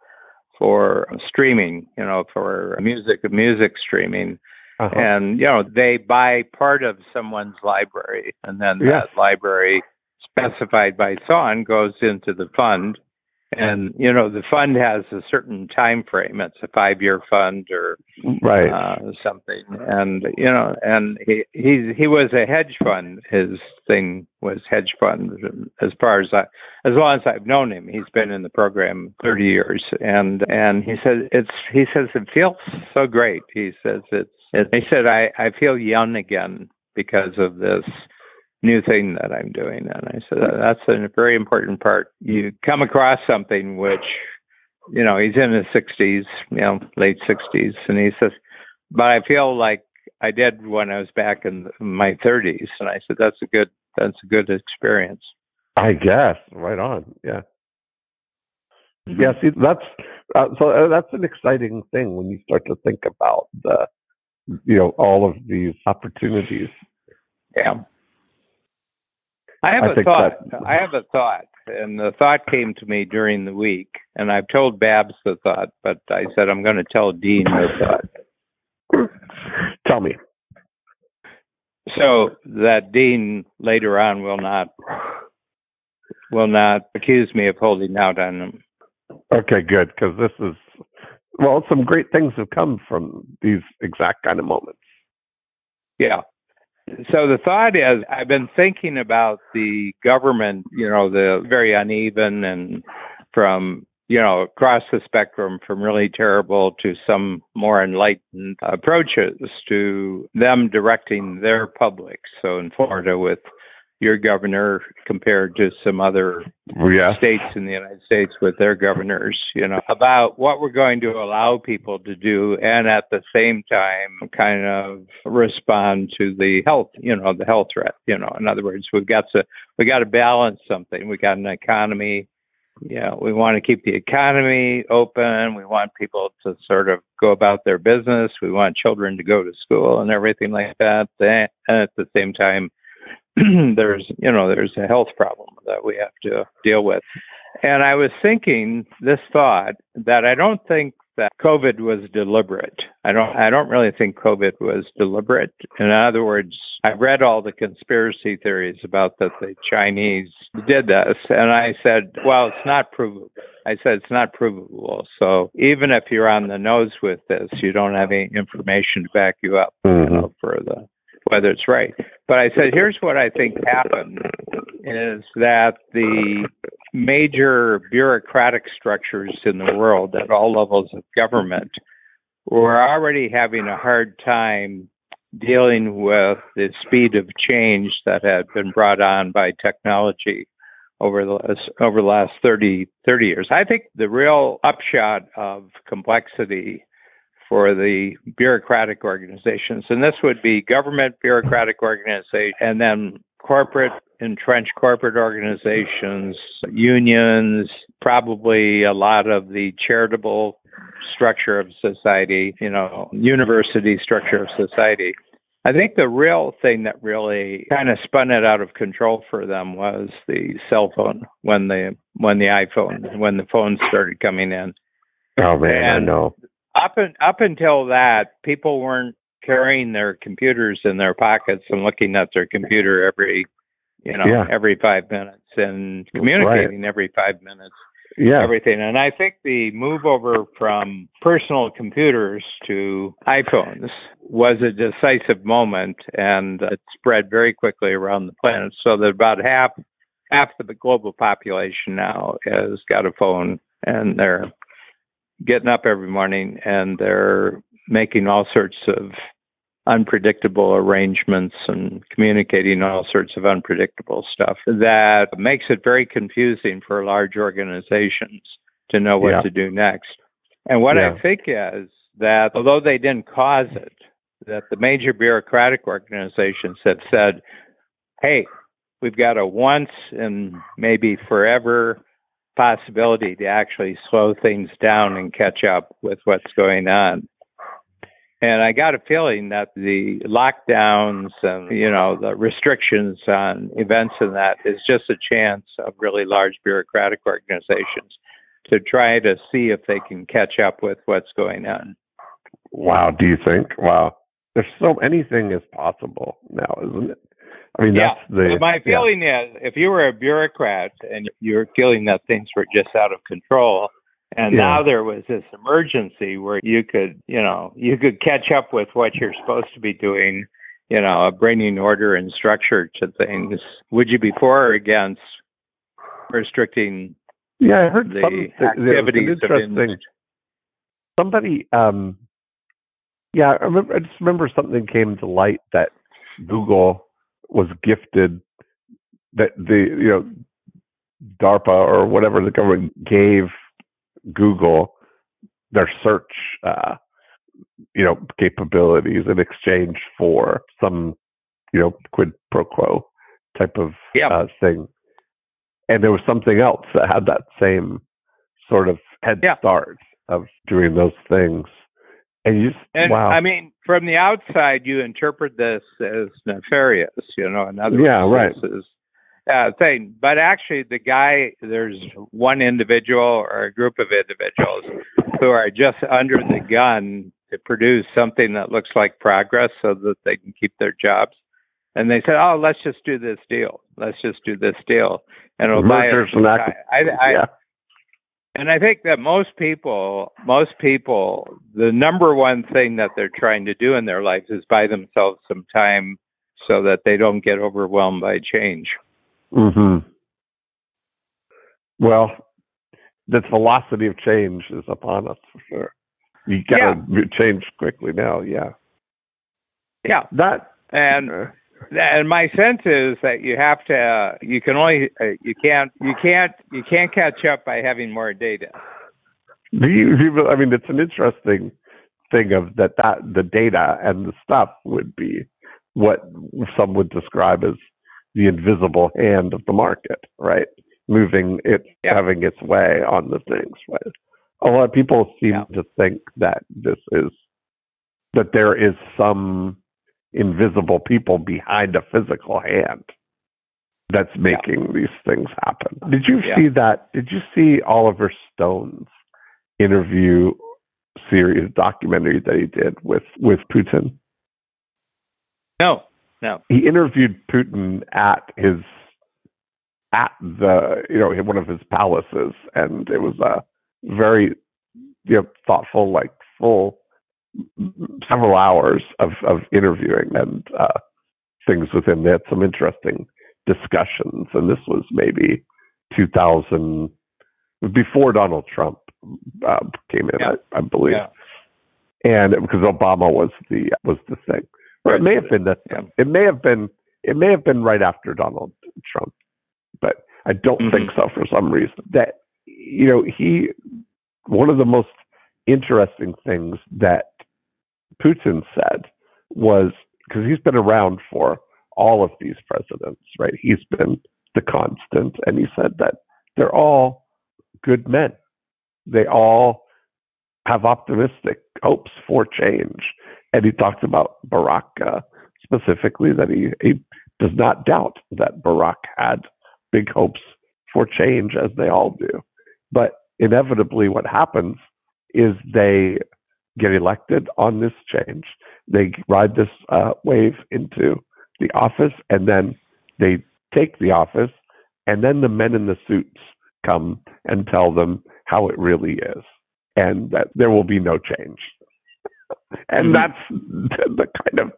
for streaming, you know, for music music streaming. Uh-huh. And you know, they buy part of someone's library, and then that library specified by SON goes into the fund. And you know the fund has a certain time frame. It's a five year fund or right. uh, something. And you know and he he he was a hedge fund. His thing was hedge fund as far as i as long as i've known him. He's been in the program 30 years. And and he says it's he says it feels so great. He says it's it, he said i i feel young again because of this new thing that I'm doing. And I said, that's a very important part. You come across something which, you know, he's in his 60s, you know, late 60s, and he says, but I feel like I did when I was back in my 30s. And I said, that's a good, that's a good experience. I guess. Right on. Yeah. Mm-hmm. Yeah. See, that's uh, so uh, that's an exciting thing when you start to think about the, you know, all of these opportunities. Yeah. I have I a thought. That, I have a thought, and the thought came to me during the week, and I've told Babs the thought, but I said I'm going to tell Dean the thought. Tell me. So that Dean later on will not will not accuse me of holding out on him. Okay, good, because this is well, some great things have come from these exact kind of moments. Yeah, so the thought is, I've been thinking about the government, you know, the very uneven and from, you know, across the spectrum from really terrible to some more enlightened approaches to them directing their public. So in Florida with your governor compared to some other yeah. states in the United States with their governors, you know, about what we're going to allow people to do and at the same time kind of respond to the health, you know, the health threat, you know. In other words, we've got to we got to balance something. We got an economy yeah, we want to keep the economy open. We want people to sort of go about their business. We want children to go to school and everything like that. And at the same time, there's you know there's a health problem that we have to deal with and i was thinking this thought that i don't think that covid was deliberate i don't i don't really think covid was deliberate in other words i've read all the conspiracy theories about that the chinese did this and i said well it's not provable I said it's not provable. So even if you're on the nose with this, you don't have any information to back you up mm-hmm. you know, for the whether it's right. But I said, here's what I think happened is that the major bureaucratic structures in the world at all levels of government were already having a hard time dealing with the speed of change that had been brought on by technology over the over the last 30 30 years. I think the real upshot of complexity for the bureaucratic organizations. And this would be government bureaucratic organizations and then corporate, entrenched corporate organizations, unions, probably a lot of the charitable structure of society, you know, university structure of society. I think the real thing that really kind of spun it out of control for them was the cell phone when the when the iPhone when the phones started coming in. Oh man, and I know up and up until that, people weren't carrying their computers in their pockets and looking at their computer every, you know, yeah. every five minutes and communicating right. every five minutes. Yeah. Everything. And I think the move over from personal computers to iPhones was a decisive moment and it spread very quickly around the planet. So that about half half of the global population now has got a phone and they're getting up every morning and they're making all sorts of unpredictable arrangements and communicating all sorts of unpredictable stuff that makes it very confusing for large organizations to know what yeah. to do next. And what yeah. I think is that although they didn't cause it, that the major bureaucratic organizations have said, hey, we've got a once and maybe forever possibility to actually slow things down and catch up with what's going on. And I got a feeling that the lockdowns and, you know, the restrictions on events and that is just a chance of really large bureaucratic organizations to try to see if they can catch up with what's going on. Wow. Do you think? Wow. There's so anything is possible now, isn't it? I mean, yeah. that's the. My feeling yeah. is if you were a bureaucrat and you're feeling that things were just out of control, and yeah. now there was this emergency where you could, you know, you could catch up with what you're supposed to be doing, you know, bringing order and structure to things. Would you be for or against restricting? Yeah, I heard the some, activities interesting. Somebody, um, yeah, I, remember, I just remember something came to light that Google was gifted that the you know DARPA or whatever the government gave Google their search uh, you know capabilities in exchange for some you know quid pro quo type of yeah. uh, thing. And there was something else that had that same sort of head yeah. start of doing those things. And you and wow. I mean, from the outside, you interpret this as nefarious, you know, in other yeah, words, right. uh, thing. But actually, the guy, there's one individual or a group of individuals who are just under the gun to produce something that looks like progress so that they can keep their jobs. And they said, "Oh, let's just do this deal. Let's just do this deal, and it'll buy us." I, I, yeah. And I think that most people, most people, the number one thing that they're trying to do in their lives is buy themselves some time so that they don't get overwhelmed by change. Hmm. Well, the velocity of change is upon us for sure. You got to Yeah. change quickly now. Yeah. Yeah, That and uh, and my sense is that you have to, uh, you can only, uh, you can't, you can't, you can't catch up by having more data. do you, do you- I mean, it's an interesting thing of that that the data and the stuff would be what some would describe as the invisible hand of the market, right? Moving it, Yeah. having its way on the things. Right? A lot of people seem Yeah. to think that this is that there is some invisible people behind a physical hand that's making these things happen. Did you Yeah. see that? Did you see Oliver Stone's interview series documentary that he did with with Putin? No, no. He interviewed Putin at his at the you know one of his palaces, and it was a very you know thoughtful, like full several hours of of interviewing and uh, things with him. They had some interesting discussions, and this was maybe 2000 before Donald Trump uh, came in, Yeah. I, I believe, Yeah. and because Obama was the was the thing. Or it may have been that. Yeah. It may have been. It may have been right after Donald Trump, but I don't Mhm. think so for some reason. That you know he one of the most interesting things that Putin said was because he's been around for all of these presidents, right? He's been the constant, and he said that they're all good men. They all have optimistic hopes for change. And he talked about Barack uh, specifically that he, he does not doubt that Barack had big hopes for change, as they all do. But inevitably, what happens is they get elected on this change. They ride this uh, wave into the office, and then they take the office, and then the men in the suits come and tell them how it really is, and that there will be no change. and Mhm. that's the kind of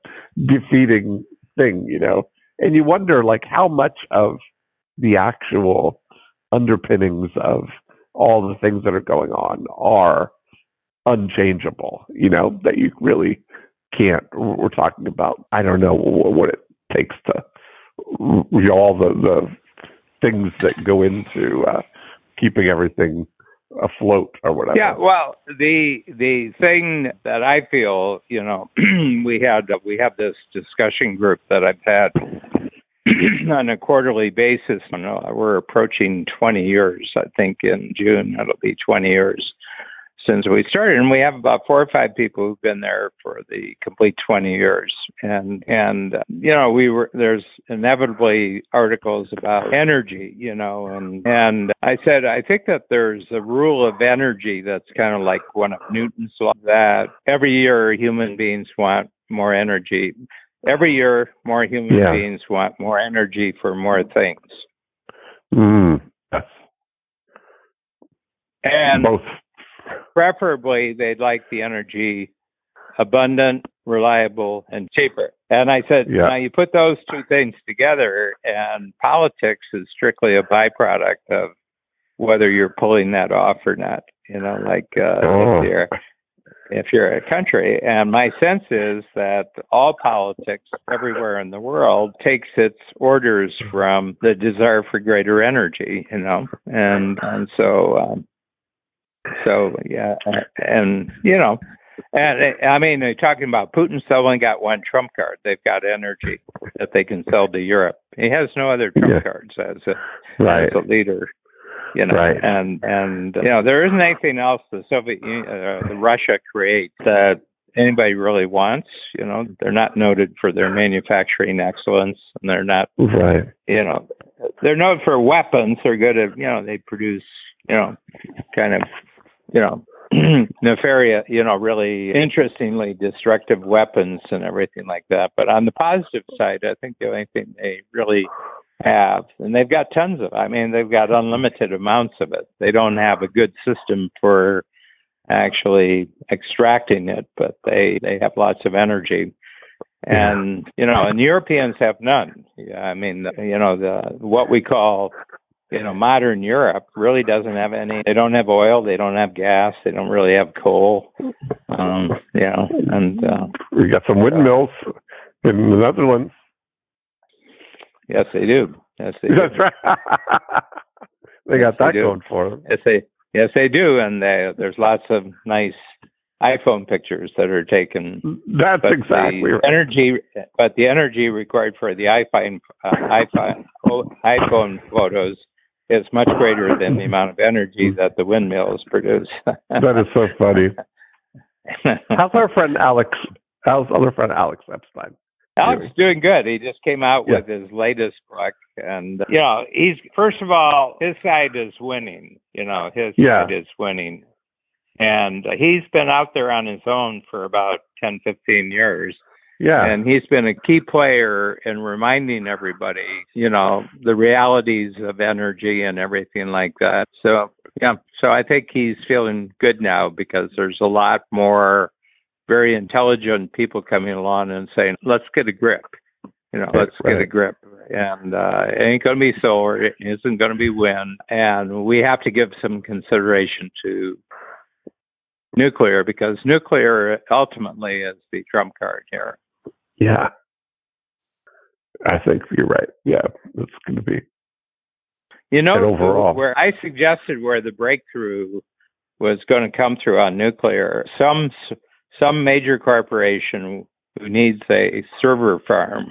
defeating thing, you know. And you wonder, like, how much of the actual underpinnings of all the things that are going on are unchangeable, you know, that you really can't. We're talking about, I don't know what it takes to, you know, all the, the things that go into uh, keeping everything afloat or whatever. Yeah, well, the the thing that I feel, you know, we had we have this discussion group that I've had on a quarterly basis. You know, we're approaching 20 years. I think in June it'll be 20 years since we started, and we have about four or five people who've been there for the complete 20 years. And and you know, we were there's inevitably articles about energy, you know, and and I said I think that there's a rule of energy that's kind of like one of Newton's law that every year human beings want more energy. Every year, more human yeah. beings want more energy for more things. Mm. And both preferably they'd like the energy abundant, reliable, and cheaper. And I said, yeah. now you put those two things together, and politics is strictly a byproduct of whether you're pulling that off or not. You know, like uh, oh. if you're if you're a country. And my sense is that all politics everywhere in the world takes its orders from the desire for greater energy. You know, and and so. Um, so yeah, and you know, and I mean, they're talking about Putin's only got one trump card. They've got energy that they can sell to Europe. He has no other trump yeah. cards as a right. as a leader. You know, right. and and you know there isn't anything else the Soviet Union, uh, Russia creates that anybody really wants. You know, they're not noted for their manufacturing excellence, and they're not right. You know, they're known for weapons. They're good at you know they produce you know kind of you know, nefarious, you know, really interestingly destructive weapons and everything like that. But on the positive side, I think the only thing they really have, and they've got tons of, I mean, they've got unlimited amounts of it. They don't have a good system for actually extracting it, but they they have lots of energy. And you know, and Europeans have none. Yeah, I mean, you know, the what we call you know, modern Europe really doesn't have any. They don't have oil. They don't have gas. They don't really have coal. Um, you know, and uh, we got some windmills in the Netherlands. Yes, they do. Yes, they do. That's right. they got that going for them. Yes, they yes they do, and they, there's lots of nice iPhone pictures that are taken. That's exactly right. Energy, but the energy required for the iPhone uh, iPhone iPhone photos is much greater than the amount of energy that the windmills produce. that is so funny. How's our friend Alex? How's other friend Alex Epstein? Alex is doing good. He just came out yeah. with his latest book, and uh, you know, he's first of all, his side is winning. You know, his yeah. side is winning, and uh, he's been out there on his own for about ten, fifteen years. Yeah. And he's been a key player in reminding everybody, you know, the realities of energy and everything like that. So, yeah. So I think he's feeling good now because there's a lot more very intelligent people coming along and saying, let's get a grip. You know, let's right. get a grip. And uh, it ain't going to be solar. It isn't going to be wind. And we have to give some consideration to nuclear because nuclear ultimately is the trump card here. Yeah. I think you're right. Yeah, it's going to be. You know, overall. where I suggested where the breakthrough was going to come through on nuclear, some some major corporation who needs a server farm,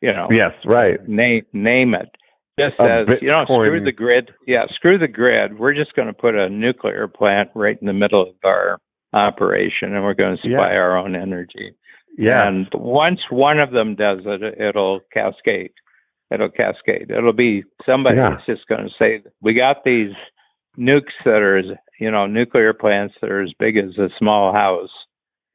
you know. Yes, right. Name name it. Just as you know, screw the grid. Yeah, screw the grid. We're just going to put a nuclear plant right in the middle of our operation, and we're going to supply yeah. our own energy. Yeah. And once one of them does it, it'll cascade. It'll cascade. It'll be somebody's yeah. just going to say, "We got these nukes that are, you know, nuclear plants that are as big as a small house."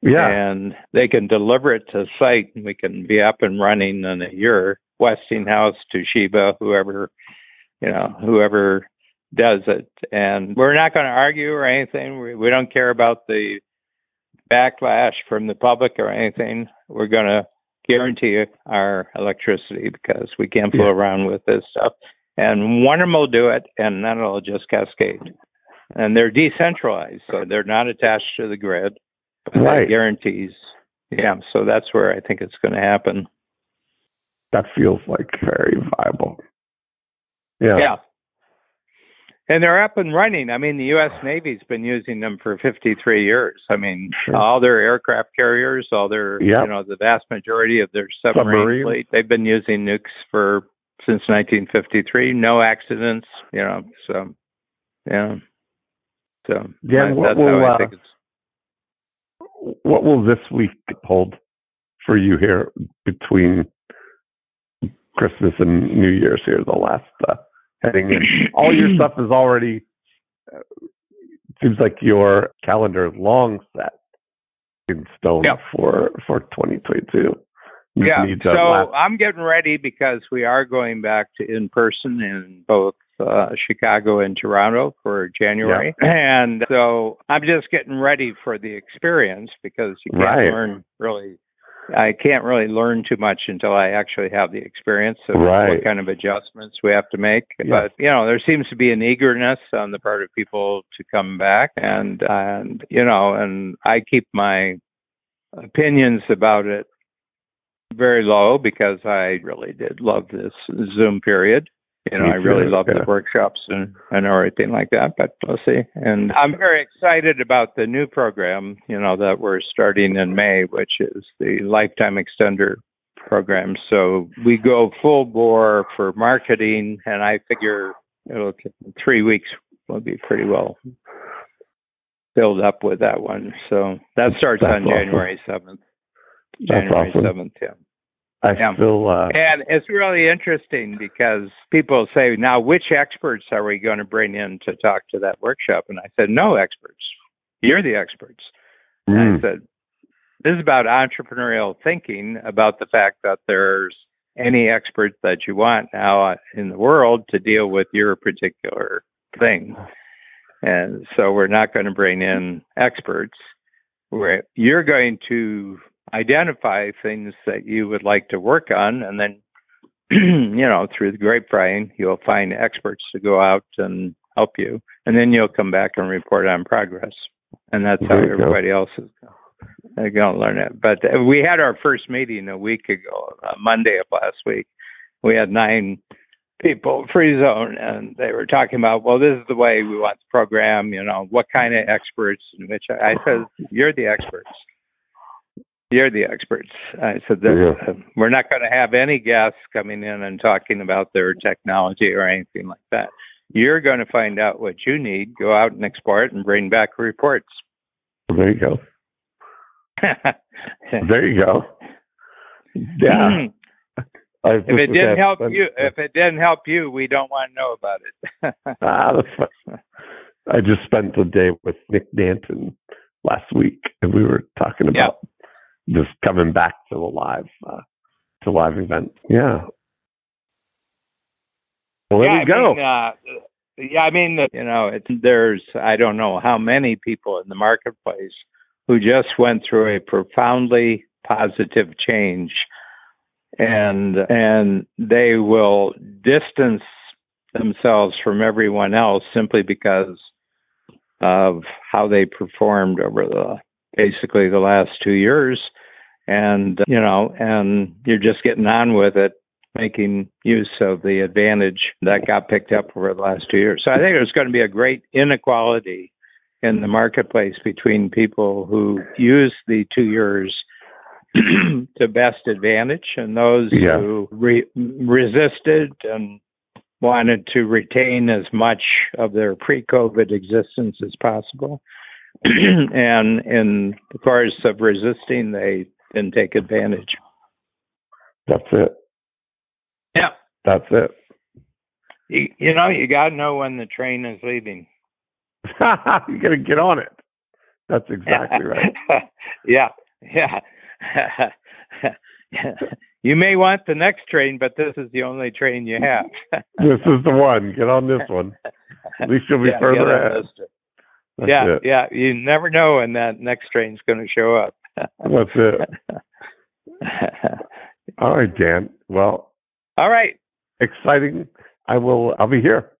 Yeah. And they can deliver it to site, and we can be up and running in a year. Westinghouse, Toshiba, whoever, you know, whoever does it. And we're not going to argue or anything. We, we don't care about the backlash from the public or anything, we're going to guarantee our electricity because we can't fool yeah. around with this stuff. And one of them will do it, and then it'll just cascade. And they're decentralized, so they're not attached to the grid. Right. guarantees. Yeah, so that's where I think it's going to happen. That feels like very viable. Yeah. Yeah and they're up and running. I mean, the U.S. Navy's been using them for 53 years. I mean, sure. all their aircraft carriers, all their, yep. you know, the vast majority of their submarine, submarine fleet, they've been using nukes for since 1953. No accidents, you know. So, yeah. So Yeah, I- what that's will, how I uh, think it's. what will this week hold for you here between Christmas and New Year's here, the last uh, heading in? All your stuff is already, uh, seems like your calendar is long set in stone Yep. for, for 2022. You Yeah, so last- I'm getting ready because we are going back to in person in both uh, Chicago and Toronto for January, and so I'm just getting ready for the experience because you can't Right. learn really. I can't really learn too much until I actually have the experience of Right. what kind of adjustments we have to make. Yes. But you know, there seems to be an eagerness on the part of people to come back, and and you know, and I keep my opinions about it very low because I really did love this Zoom period. You know, I really love yeah. the workshops and, and everything like that, but we'll see. And I'm very excited about the new program, you know, that we're starting in May, which is the Lifetime Extender program. So we go full bore for marketing, and I figure it'll three weeks will be pretty well filled up with that one. So that starts That's on awesome. January 7th. That's January awesome. 7th, yeah. I yeah. still, uh, And it's really interesting because people say, now, which experts are we going to bring in to talk to that workshop? And I said, no experts. You're the experts. Mm, I said, this is about entrepreneurial thinking about the fact that there's any expert that you want now in the world to deal with your particular thing. And so we're not going to bring in experts. Where you're going to identify things that you would like to work on, and then, you know, through the grapevine, you'll find experts to go out and help you, and then you'll come back and report on progress. And that's how you go. everybody else is they're going to learn it. But uh, we had our first meeting a week ago, uh, Monday of last week. We had nine people free zone, and they were talking about, well, this is the way we want the program. You know, what kind of experts? And which I, I said, you're the experts. You're the experts. I said that Yeah. uh, we're not going to have any guests coming in and talking about their technology or anything like that. You're going to find out what you need, go out and explore it, and bring back reports. there you go. There you go. Yeah. I if it didn't help you, if it didn't help you, we don't want to know about it. ah. I just spent the day with Nick Danton last week, and we were talking Yeah. about just coming back to the live uh, to live event. Yeah. Well, there yeah, we go. I mean, uh, yeah, I mean, you know, there's I don't know how many people in the marketplace who just went through a profoundly positive change, and and they will distance themselves from everyone else simply because of how they performed over the basically the last two years and you know and you're just getting on with it making use of the advantage that got picked up over the last two years so i think there's going to be a great inequality in the marketplace between people who use the two years to best advantage and those Yeah. who re- resisted and wanted to retain as much of their pre-COVID existence as possible. and in the course of resisting, they didn't take advantage. That's it. Yeah. That's it. You, you know, you got to know when the train is leaving. you got to get on it. That's exactly right. yeah. Yeah. you may want the next train, but this is the only train you have. This is the one. Get on this one. At least you'll be Yeah, further ahead. That's yeah, it. yeah. You never know when that next train's going to show up. That's it. All right, Dan. Well, All right. exciting. I will. I'll be here.